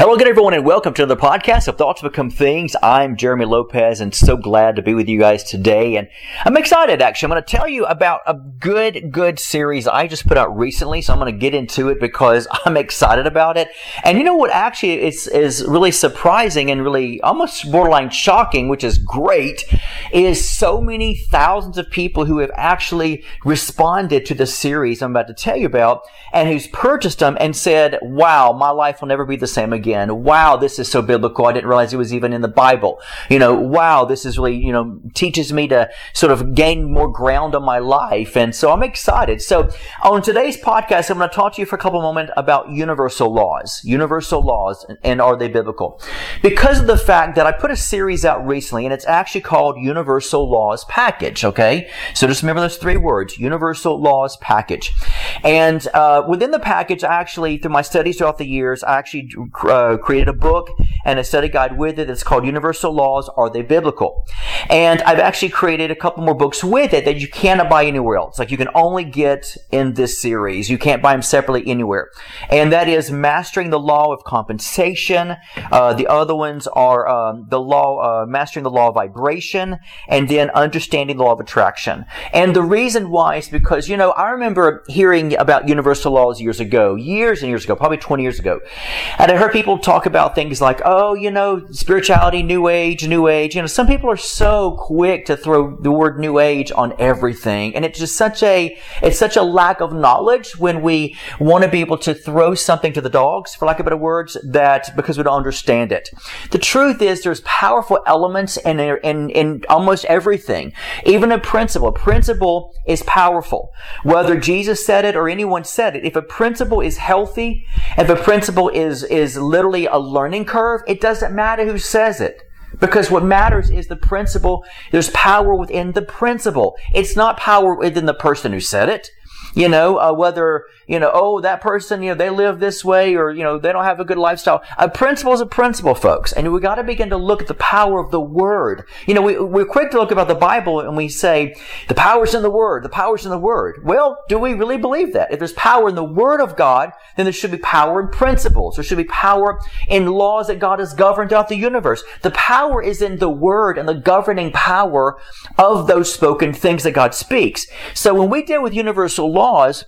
Hello again, everyone, and welcome to another podcast of Thoughts Become Things. I'm Jeremy Lopez, and so glad to be with you guys today. And I'm excited, actually. I'm going to tell you about a good, good series I just put out recently. So I'm going to get into it because I'm excited about it. And you know what? Actually, is is really surprising and really almost borderline shocking, which is great, is so many thousands of people who have actually responded to the series I'm about to tell you about, and who's purchased them and said, "Wow, my life will never be the same again." Again. Wow, this is so biblical. I didn't realize it was even in the Bible. You know, wow, this is really, you know, teaches me to sort of gain more ground on my life. And so I'm excited. So on today's podcast, I'm going to talk to you for a couple moments about universal laws. Universal laws and are they biblical? Because of the fact that I put a series out recently and it's actually called Universal Laws Package. Okay. So just remember those three words, Universal Laws Package. And, uh, within the package, I actually, through my studies throughout the years, I actually uh, uh, created a book and a study guide with it. It's called Universal Laws Are They Biblical? And I've actually created a couple more books with it that you cannot buy anywhere else. Like you can only get in this series. You can't buy them separately anywhere. And that is Mastering the Law of Compensation. Uh, the other ones are um, the law, uh, Mastering the Law of Vibration, and then Understanding the Law of Attraction. And the reason why is because you know I remember hearing about universal laws years ago, years and years ago, probably 20 years ago, and I heard people people talk about things like, oh, you know, spirituality, new age, new age. You know, some people are so quick to throw the word new age on everything. And it's just such a, it's such a lack of knowledge when we want to be able to throw something to the dogs, for lack of better words, that because we don't understand it. The truth is there's powerful elements in, in, in almost everything. Even a principle. A principle is powerful. Whether Jesus said it or anyone said it, if a principle is healthy, if a principle is, is literally a learning curve, it doesn't matter who says it. Because what matters is the principle. There's power within the principle. It's not power within the person who said it. You know, uh, whether, you know, oh, that person, you know, they live this way or, you know, they don't have a good lifestyle. A principle is a principle, folks. And we got to begin to look at the power of the Word. You know, we, we're quick to look about the Bible and we say, the power's in the Word, the power's in the Word. Well, do we really believe that? If there's power in the Word of God, then there should be power in principles. There should be power in laws that God has governed throughout the universe. The power is in the Word and the governing power of those spoken things that God speaks. So when we deal with universal law, laws,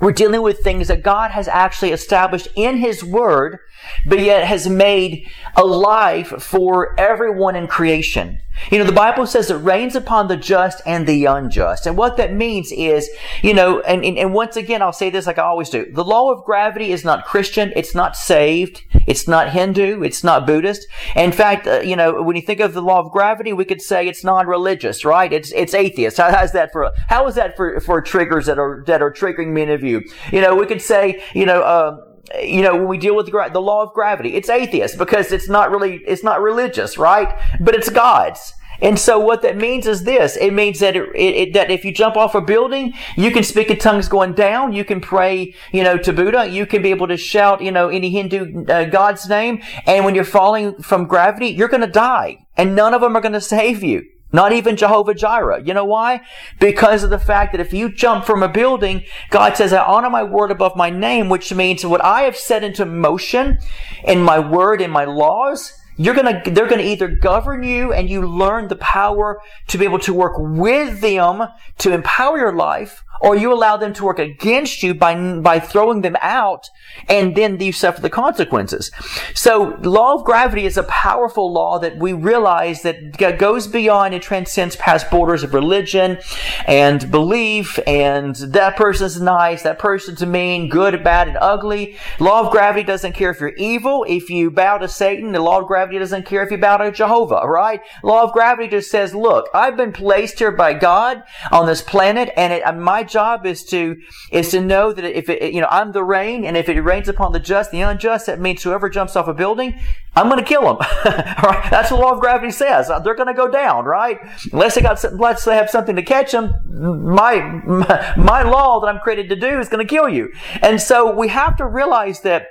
we're dealing with things that God has actually established in His Word, but yet has made alive for everyone in creation. You know, the Bible says it rains upon the just and the unjust. And what that means is, you know, and, and, and, once again, I'll say this like I always do. The law of gravity is not Christian. It's not saved. It's not Hindu. It's not Buddhist. In fact, uh, you know, when you think of the law of gravity, we could say it's non-religious, right? It's, it's atheist. How, how's that for, how is that for, for triggers that are, that are triggering many of you? You know, we could say, you know, um, you know, when we deal with the, law of gravity, it's atheist because it's not really, it's not religious, right? But it's God's. And so what that means is this. It means that it, it, that if you jump off a building, you can speak in tongues going down. You can pray, you know, to Buddha. You can be able to shout, you know, any Hindu uh, God's name. And when you're falling from gravity, you're going to die. And none of them are going to save you. Not even Jehovah Jireh. You know why? Because of the fact that if you jump from a building, God says, I honor my word above my name, which means what I have set into motion in my word and my laws, you're gonna, they're gonna either govern you and you learn the power to be able to work with them to empower your life, or you allow them to work against you by, by throwing them out and then you suffer the consequences. So, law of gravity is a powerful law that we realize that goes beyond and transcends past borders of religion and belief and that person's nice, that person's mean, good, bad, and ugly. Law of gravity doesn't care if you're evil, if you bow to Satan. The law of gravity doesn't care if you bow to Jehovah, right? Law of gravity just says, look, I've been placed here by God on this planet and it, my job is to is to know that if it, you know I'm the rain, and if it rains upon the just, the unjust, that means whoever jumps off a building, I'm going to kill them. right? That's what law of gravity says. Uh, they're going to go down, right? Unless they got unless they have something to catch them, my my, my law that I'm created to do is going to kill you. And so we have to realize that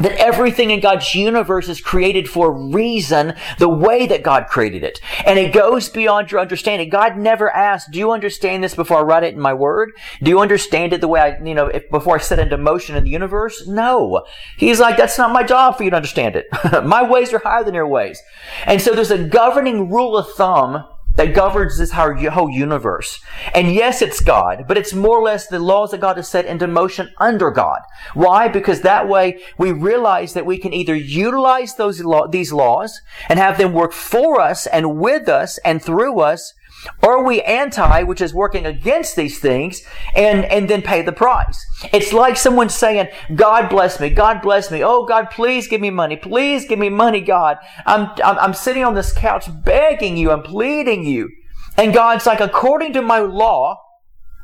that everything in God's universe is created for reason, the way that God created it. And it goes beyond your understanding. God never asked, do you understand this before I write it in my word? Do you understand it the way I, you know, if, before I set into motion in the universe? No. He's like, that's not my job for you to understand it. my ways are higher than your ways. And so there's a governing rule of thumb that governs this whole universe. And yes, it's God, but it's more or less the laws that God has set into motion under God. Why? Because that way we realize that we can either utilize those law, these laws and have them work for us and with us and through us, or are we anti, which is working against these things, and, and then pay the price? It's like someone saying, God bless me, God bless me. Oh, God, please give me money. Please give me money, God. I'm, I'm, I'm sitting on this couch begging you, I'm pleading you. And God's like, according to my law,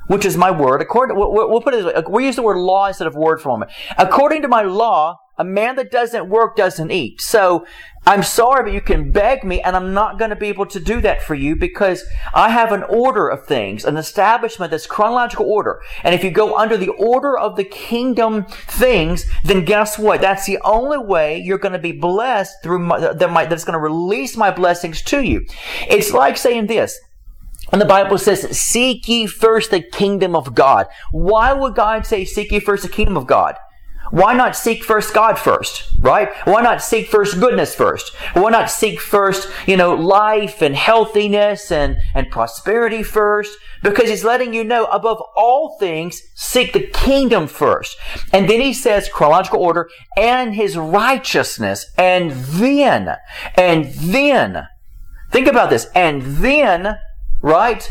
which is my word, according, we'll, we'll put it, we use the word law instead of word for a moment. According to my law, a man that doesn't work doesn't eat. So I'm sorry, but you can beg me, and I'm not going to be able to do that for you because I have an order of things, an establishment that's chronological order. And if you go under the order of the kingdom things, then guess what? That's the only way you're going to be blessed through my, that my, that's going to release my blessings to you. It's like saying this. And the Bible says, seek ye first the kingdom of God. Why would God say, seek ye first the kingdom of God? Why not seek first God first, right? Why not seek first goodness first? Why not seek first, you know, life and healthiness and, and prosperity first? Because he's letting you know above all things, seek the kingdom first. And then he says, chronological order, and his righteousness, and then, and then, think about this, and then, right?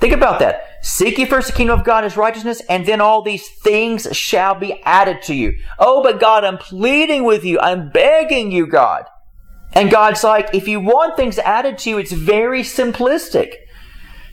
Think about that. Seek ye first the kingdom of God his righteousness, and then all these things shall be added to you. Oh, but God, I'm pleading with you. I'm begging you, God. And God's like, if you want things added to you, it's very simplistic.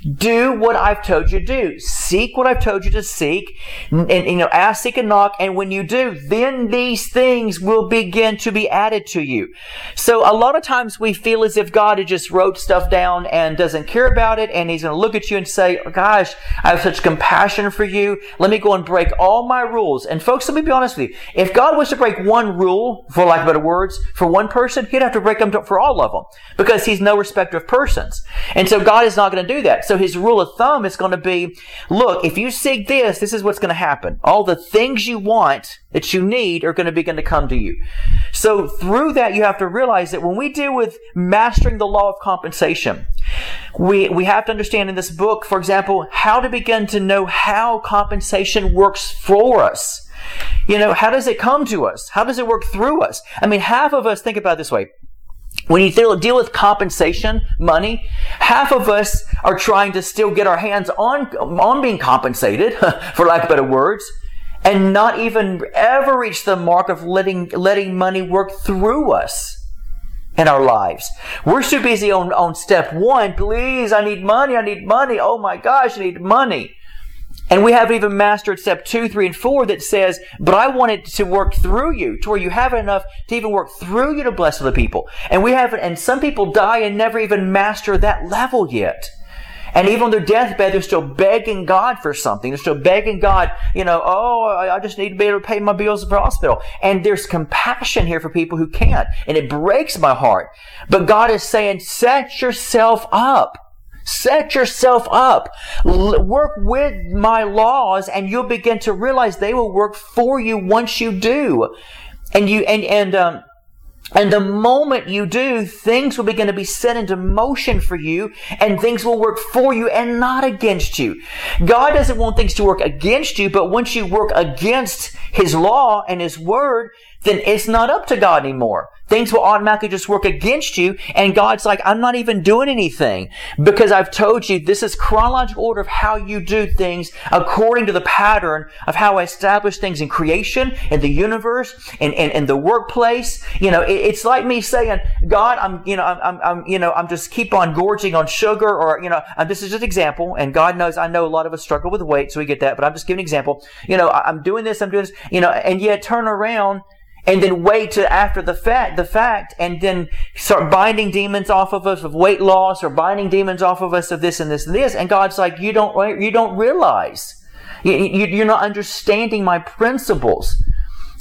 Do what I've told you to do. Seek what I've told you to seek. And, and, you know, ask, seek, and knock. And when you do, then these things will begin to be added to you. So a lot of times we feel as if God had just wrote stuff down and doesn't care about it. And he's going to look at you and say, oh, gosh, I have such compassion for you. Let me go and break all my rules. And folks, let me be honest with you. If God was to break one rule, for lack of better words, for one person, he'd have to break them for all of them because he's no respecter of persons. And so God is not going to do that. So his rule of thumb is going to be, look, if you seek this, this is what's going to happen. All the things you want that you need are going to begin to come to you. So through that, you have to realize that when we deal with mastering the law of compensation, we, we have to understand in this book, for example, how to begin to know how compensation works for us. You know, how does it come to us? How does it work through us? I mean, half of us think about this way when you deal with compensation money, half of us are trying to still get our hands on, on being compensated, for lack of better words, and not even ever reach the mark of letting, letting money work through us in our lives. We're too busy on, on step one. Please, I need money. I need money. Oh my gosh, I need money. And we haven't even mastered step two, three, and four that says, but I want it to work through you to where you have enough to even work through you to bless other people. And we haven't, and some people die and never even master that level yet. And even on their deathbed, they're still begging God for something. They're still begging God, you know, oh, I just need to be able to pay my bills for hospital. And there's compassion here for people who can't. And it breaks my heart. But God is saying, set yourself up. Set yourself up. L- work with my laws and you'll begin to realize they will work for you once you do. And you, and, and, um, and the moment you do, things will begin to be set into motion for you and things will work for you and not against you. God doesn't want things to work against you, but once you work against His law and His word, then it's not up to God anymore. Things will automatically just work against you. And God's like, I'm not even doing anything because I've told you this is chronological order of how you do things according to the pattern of how I establish things in creation, in the universe, in, in, in the workplace. You know, it, it's like me saying, God, I'm, you know, I'm, I'm, you know, I'm just keep on gorging on sugar or, you know, um, this is just an example. And God knows I know a lot of us struggle with weight, so we get that, but I'm just giving an example. You know, I'm doing this, I'm doing this, you know, and yet turn around and then wait to after the fact, the fact, and then start binding demons off of us of weight loss or binding demons off of us of this and this and this. And God's like, you don't, you don't realize. You're not understanding my principles.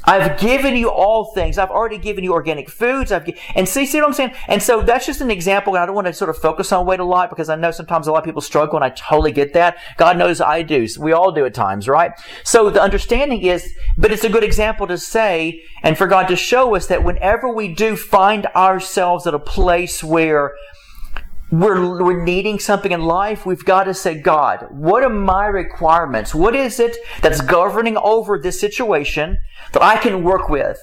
I've given you all things. I've already given you organic foods. I've and see, see what I'm saying? And so that's just an example. I don't want to sort of focus on weight a lot because I know sometimes a lot of people struggle and I totally get that. God knows I do. We all do at times, right? So the understanding is, but it's a good example to say and for God to show us that whenever we do find ourselves at a place where we're, we're needing something in life, we've got to say, God, what are my requirements? What is it that's governing over this situation that I can work with?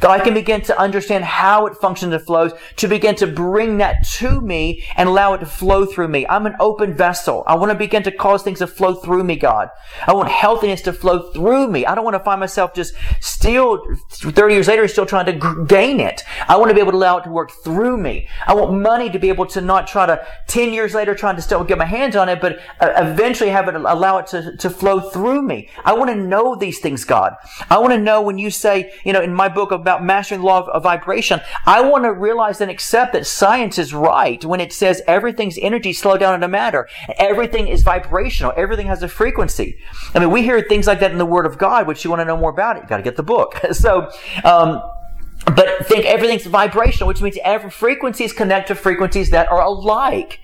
That I can begin to understand how it functions and flows, to begin to bring that to me and allow it to flow through me. I'm an open vessel. I want to begin to cause things to flow through me, God. I want healthiness to flow through me. I don't want to find myself just still 30 years later still trying to gain it. I want to be able to allow it to work through me. I want money to be able to not try to 10 years later trying to still get my hands on it, but uh, eventually have it allow it to, to flow through me. I want to know these things, God. I want to know when you say, you know, in my book about mastering the law of, vibration, I want to realize and accept that science is right when it says everything's energy slow down into matter. Everything is vibrational. Everything has a frequency. I mean, we hear things like that in the Word of God, which you want to know more about it. You got to get the book. so, um, but think everything's vibrational, which means every frequencies connect to frequencies that are alike.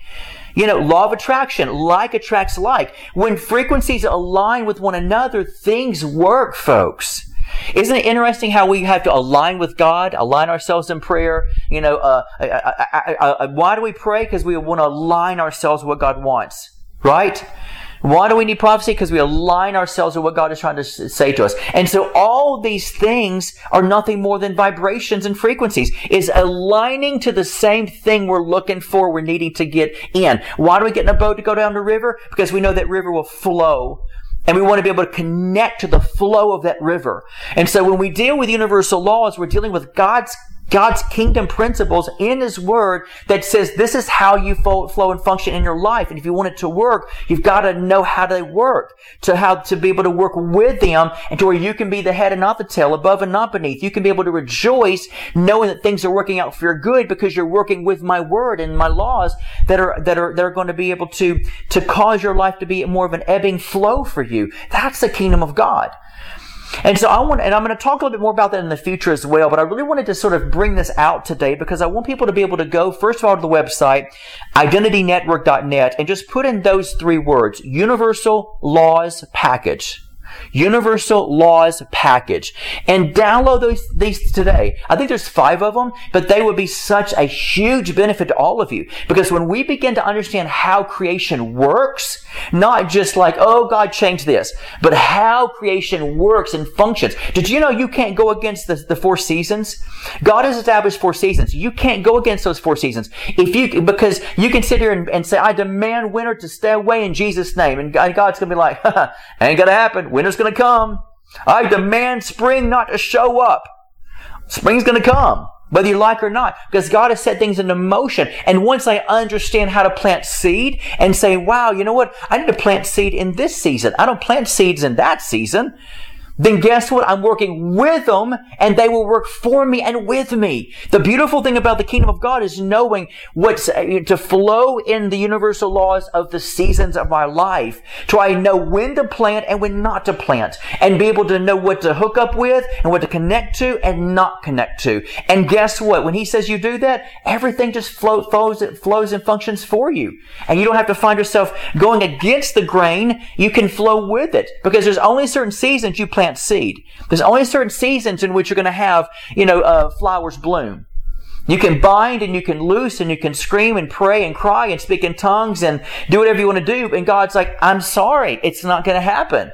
You know, law of attraction, like attracts like. When frequencies align with one another, things work, folks. Isn't it interesting how we have to align with God, align ourselves in prayer? You know, uh, I, I, I, why do we pray? Because we want to align ourselves with what God wants, right? Why do we need prophecy? Because we align ourselves with what God is trying to say to us. And so all these things are nothing more than vibrations and frequencies. Is aligning to the same thing we're looking for, we're needing to get in. Why do we get in a boat to go down the river? Because we know that river will flow and we want to be able to connect to the flow of that river. And so when we deal with universal laws, we're dealing with God's God's kingdom principles in His Word that says this is how you flow and function in your life. And if you want it to work, you've got to know how they work, to how to be able to work with them and to where you can be the head and not the tail, above and not beneath. You can be able to rejoice knowing that things are working out for your good because you're working with my Word and my laws that are, that are, that are going to be able to, to cause your life to be more of an ebbing flow for you. That's the kingdom of God. And so I want, and I'm going to talk a little bit more about that in the future as well, but I really wanted to sort of bring this out today because I want people to be able to go, first of all, to the website, identitynetwork.net, and just put in those three words, Universal Laws Package. Universal Laws Package. And download those, these today. I think there's five of them, but they would be such a huge benefit to all of you. Because when we begin to understand how creation works, not just like, oh, God changed this, but how creation works and functions. Did you know you can't go against the, the four seasons? God has established four seasons. You can't go against those four seasons. If you, because you can sit here and, and say, I demand winter to stay away in Jesus' name. And God's going to be like, ain't going to happen. Winter's going to come. I demand spring not to show up. Spring's going to come whether you like or not, because God has set things into motion. And once I understand how to plant seed and say, wow, you know what? I need to plant seed in this season. I don't plant seeds in that season then guess what? I'm working with them and they will work for me and with me. The beautiful thing about the kingdom of God is knowing what's uh, to flow in the universal laws of the seasons of my life. So I know when to plant and when not to plant and be able to know what to hook up with and what to connect to and not connect to. And guess what? When he says you do that, everything just flow, flows, flows and functions for you. And you don't have to find yourself going against the grain. You can flow with it because there's only certain seasons you plant plant seed. There's only certain seasons in which you're going to have, you know, uh, flowers bloom. You can bind and you can loose and you can scream and pray and cry and speak in tongues and do whatever you want to do. And God's like, I'm sorry, it's not going to happen.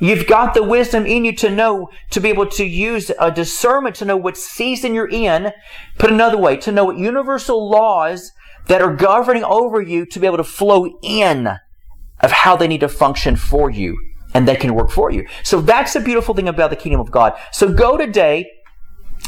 You've got the wisdom in you to know, to be able to use a discernment to know what season you're in. Put another way, to know what universal laws that are governing over you to be able to flow in of how they need to function for you and they can work for you. So that's the beautiful thing about the kingdom of God. So go today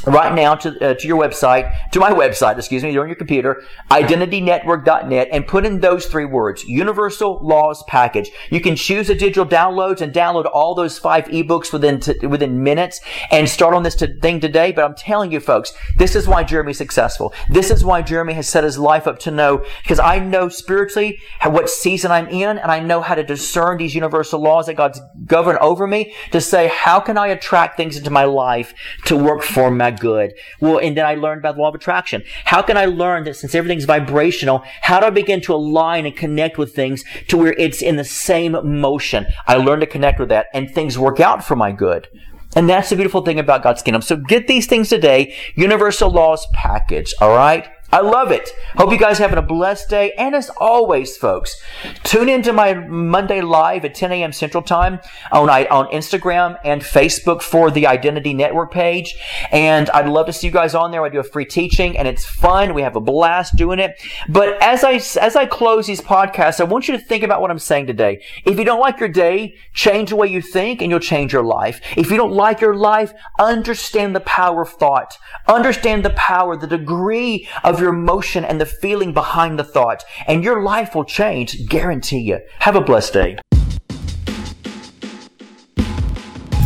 right now to, uh, to your website, to my website, excuse me, on your computer, identitynetwork.net, and put in those three words, Universal Laws Package. You can choose the digital downloads and download all those five ebooks within, t- within minutes and start on this t- thing today. But I'm telling you folks, this is why Jeremy's successful. This is why Jeremy has set his life up to know, because I know spiritually what season I'm in, and I know how to discern these universal laws that God's governed over me to say, how can I attract things into my life to work for my good? Well, and then I learned about the law of attraction. How can I learn that since everything's vibrational, how do I begin to align and connect with things to where it's in the same motion? I learned to connect with that and things work out for my good. And that's the beautiful thing about God's kingdom. So get these things today. Universal Laws package. All right. I love it. Hope you guys having a blessed day. And as always, folks, tune into my Monday live at 10 a.m. Central Time on, on Instagram and Facebook for the Identity Network page. And I'd love to see you guys on there. I do a free teaching and it's fun. We have a blast doing it. But as I, as I close these podcasts, I want you to think about what I'm saying today. If you don't like your day, change the way you think and you'll change your life. If you don't like your life, understand the power of thought. Understand the power, the degree of your emotion and the feeling behind the thought, and your life will change, guarantee you. Have a blessed day.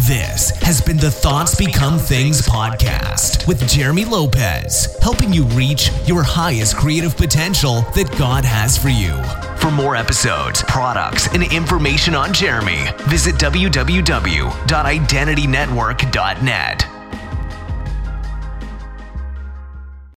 This has been the Thoughts Become Things podcast with Jeremy Lopez, helping you reach your highest creative potential that God has for you. For more episodes, products, and information on Jeremy, visit www.identitynetwork.net.